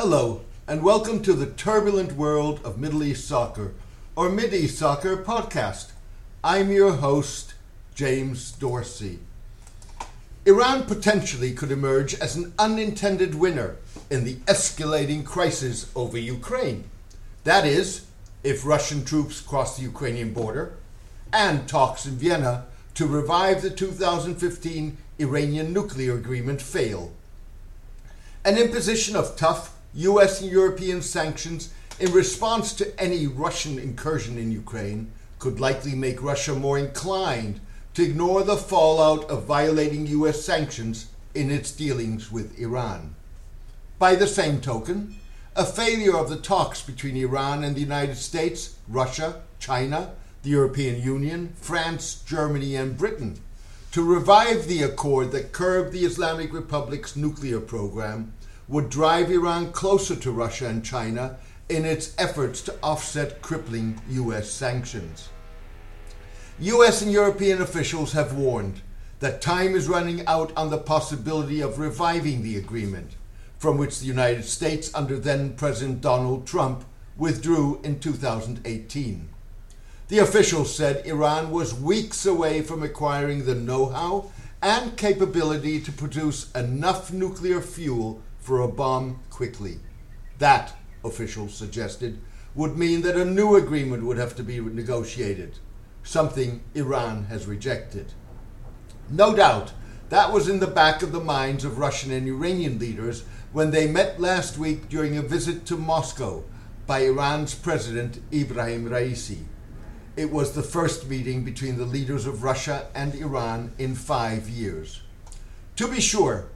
Hello, and welcome to the turbulent world of Middle East soccer, or Mid East Soccer podcast. I'm your host, James Dorsey. Iran potentially could emerge as an unintended winner in the escalating crisis over Ukraine. That is, if Russian troops cross the Ukrainian border and talks in Vienna to revive the 2015 Iranian nuclear agreement fail. An imposition of tough US and European sanctions in response to any Russian incursion in Ukraine could likely make Russia more inclined to ignore the fallout of violating US sanctions in its dealings with Iran. By the same token, a failure of the talks between Iran and the United States, Russia, China, the European Union, France, Germany, and Britain to revive the accord that curbed the Islamic Republic's nuclear program would drive Iran closer to Russia and China in its efforts to offset crippling US sanctions. US and European officials have warned that time is running out on the possibility of reviving the agreement, from which the United States, under then President Donald Trump, withdrew in 2018. The officials said Iran was weeks away from acquiring the know how and capability to produce enough nuclear fuel for a bomb quickly. That, officials suggested, would mean that a new agreement would have to be negotiated, something Iran has rejected. No doubt, that was in the back of the minds of Russian and Iranian leaders when they met last week during a visit to Moscow by Iran's President Ibrahim Raisi. It was the first meeting between the leaders of Russia and Iran in five years. To be sure,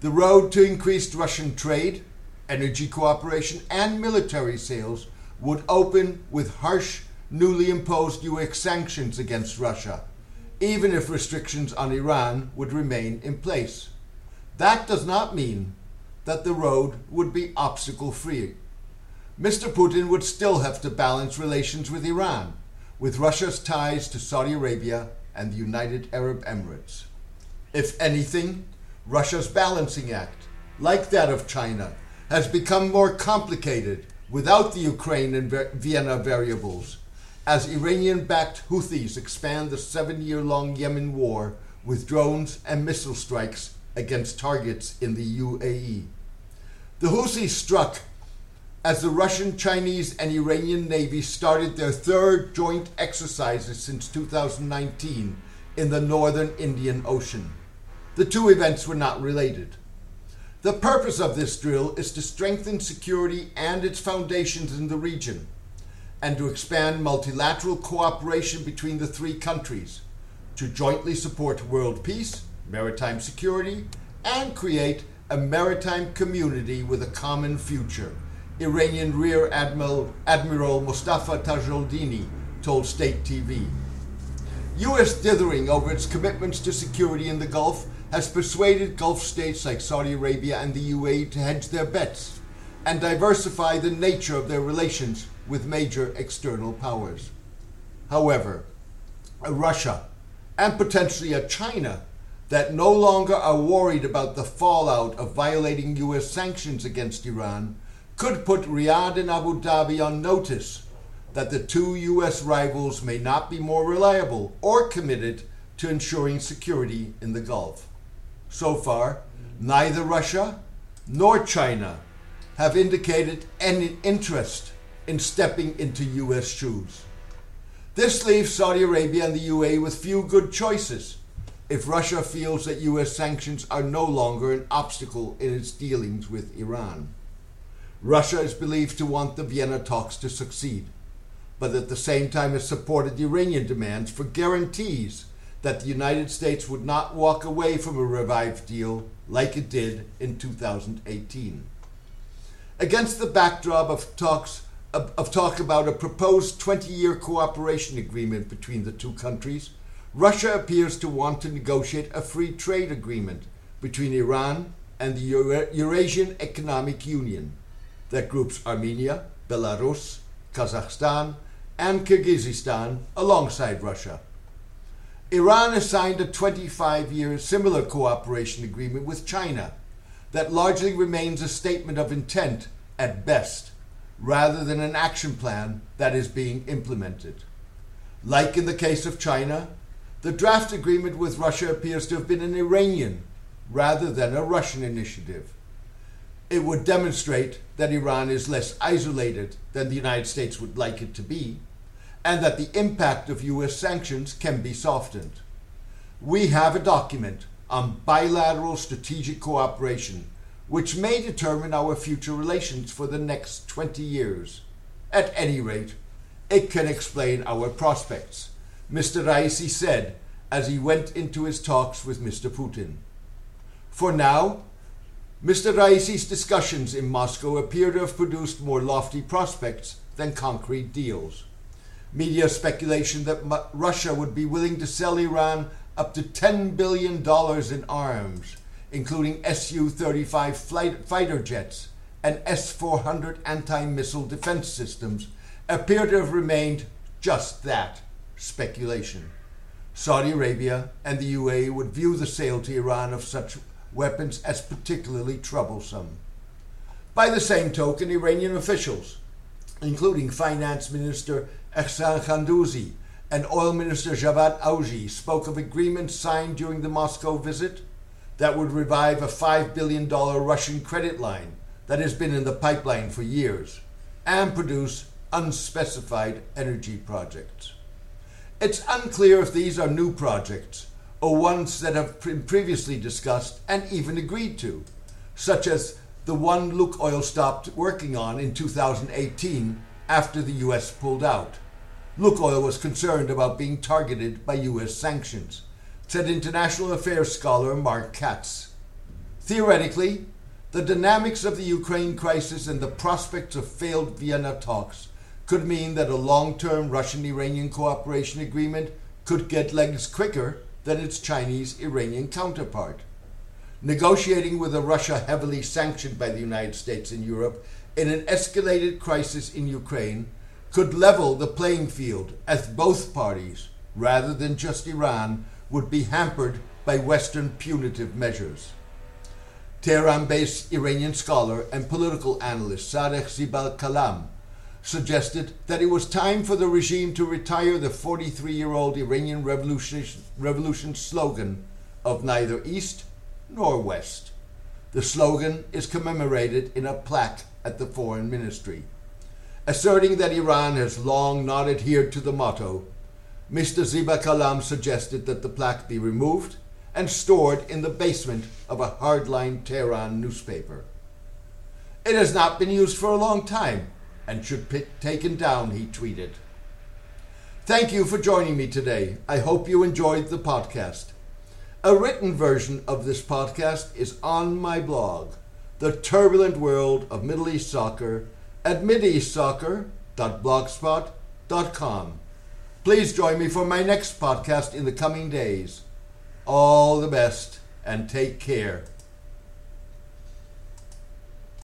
the road to increased Russian trade, energy cooperation, and military sales would open with harsh, newly imposed US sanctions against Russia, even if restrictions on Iran would remain in place. That does not mean that the road would be obstacle free. Mr. Putin would still have to balance relations with Iran, with Russia's ties to Saudi Arabia and the United Arab Emirates. If anything, Russia's balancing act, like that of China, has become more complicated without the Ukraine and Vienna variables, as Iranian backed Houthis expand the seven year long Yemen war with drones and missile strikes against targets in the UAE. The Houthis struck as the Russian, Chinese, and Iranian navies started their third joint exercises since 2019 in the northern Indian Ocean. The two events were not related. The purpose of this drill is to strengthen security and its foundations in the region, and to expand multilateral cooperation between the three countries, to jointly support world peace, maritime security, and create a maritime community with a common future. Iranian Rear Admiral, Admiral Mustafa Tajoldini told State TV. U.S. dithering over its commitments to security in the Gulf has persuaded Gulf states like Saudi Arabia and the UAE to hedge their bets and diversify the nature of their relations with major external powers. However, a Russia and potentially a China that no longer are worried about the fallout of violating US sanctions against Iran could put Riyadh and Abu Dhabi on notice that the two US rivals may not be more reliable or committed to ensuring security in the Gulf. So far, neither Russia nor China have indicated any interest in stepping into US shoes. This leaves Saudi Arabia and the UAE with few good choices if Russia feels that US sanctions are no longer an obstacle in its dealings with Iran. Russia is believed to want the Vienna talks to succeed, but at the same time has supported Iranian demands for guarantees that the United States would not walk away from a revived deal like it did in 2018. Against the backdrop of talks of, of talk about a proposed 20-year cooperation agreement between the two countries, Russia appears to want to negotiate a free trade agreement between Iran and the Eura- Eurasian Economic Union that groups Armenia, Belarus, Kazakhstan, and Kyrgyzstan alongside Russia. Iran has signed a 25 year similar cooperation agreement with China that largely remains a statement of intent at best, rather than an action plan that is being implemented. Like in the case of China, the draft agreement with Russia appears to have been an Iranian rather than a Russian initiative. It would demonstrate that Iran is less isolated than the United States would like it to be, and that the impact of US sanctions can be softened. We have a document on bilateral strategic cooperation which may determine our future relations for the next 20 years. At any rate, it can explain our prospects, Mr. Raisi said as he went into his talks with Mr. Putin. For now, Mr. Raisi's discussions in Moscow appear to have produced more lofty prospects than concrete deals. Media speculation that Russia would be willing to sell Iran up to $10 billion in arms including Su 35 fighter jets and S 400 anti missile defense systems, appear to have remained just that speculation. Saudi Arabia and the UAE would view the sale to Iran of such weapons as particularly troublesome. By the same token, Iranian officials, including Finance Minister Ehsan Khandouzi and Oil Minister Javad Owji spoke of agreements signed during the Moscow visit that would revive a $5 billion Russian credit line that has been in the pipeline for years and produce unspecified energy projects. It's unclear if these are new projects or ones that have been previously discussed and even agreed to, such as the one Lukoil stopped working on in 2018 after the US pulled out. Lukoil was concerned about being targeted by US sanctions said international affairs scholar Mark Katz. Theoretically, the dynamics of the Ukraine crisis and the prospects of failed Vienna talks could mean that a long term Russian Iranian cooperation agreement could get legs quicker than its Chinese Iranian counterpart. Negotiating with a Russia heavily sanctioned by the United States and Europe in an escalated crisis in Ukraine could level the playing field as both parties, rather than just Iran, would be hampered by Western punitive measures. Tehran based Iranian scholar and political analyst Sadegh Zibakalam suggested that it was time for the regime to retire the 43 year old Iranian revolution, revolution slogan of neither East nor West. The slogan is commemorated in a plaque at the Foreign Ministry. Asserting that Iran has long not adhered to the motto, Mr. Zibakalam suggested that the plaque be removed and stored in the basement of a hardline Tehran newspaper. It has not been used for a long time and should be taken down, he tweeted. Thank you for joining me today. I hope you enjoyed the podcast. A written version of this podcast is on my blog, The Turbulent World of Middle East Soccer, at mideastsoccer.blogspot.com. Please join me for my next podcast in the coming days. All the best and take care.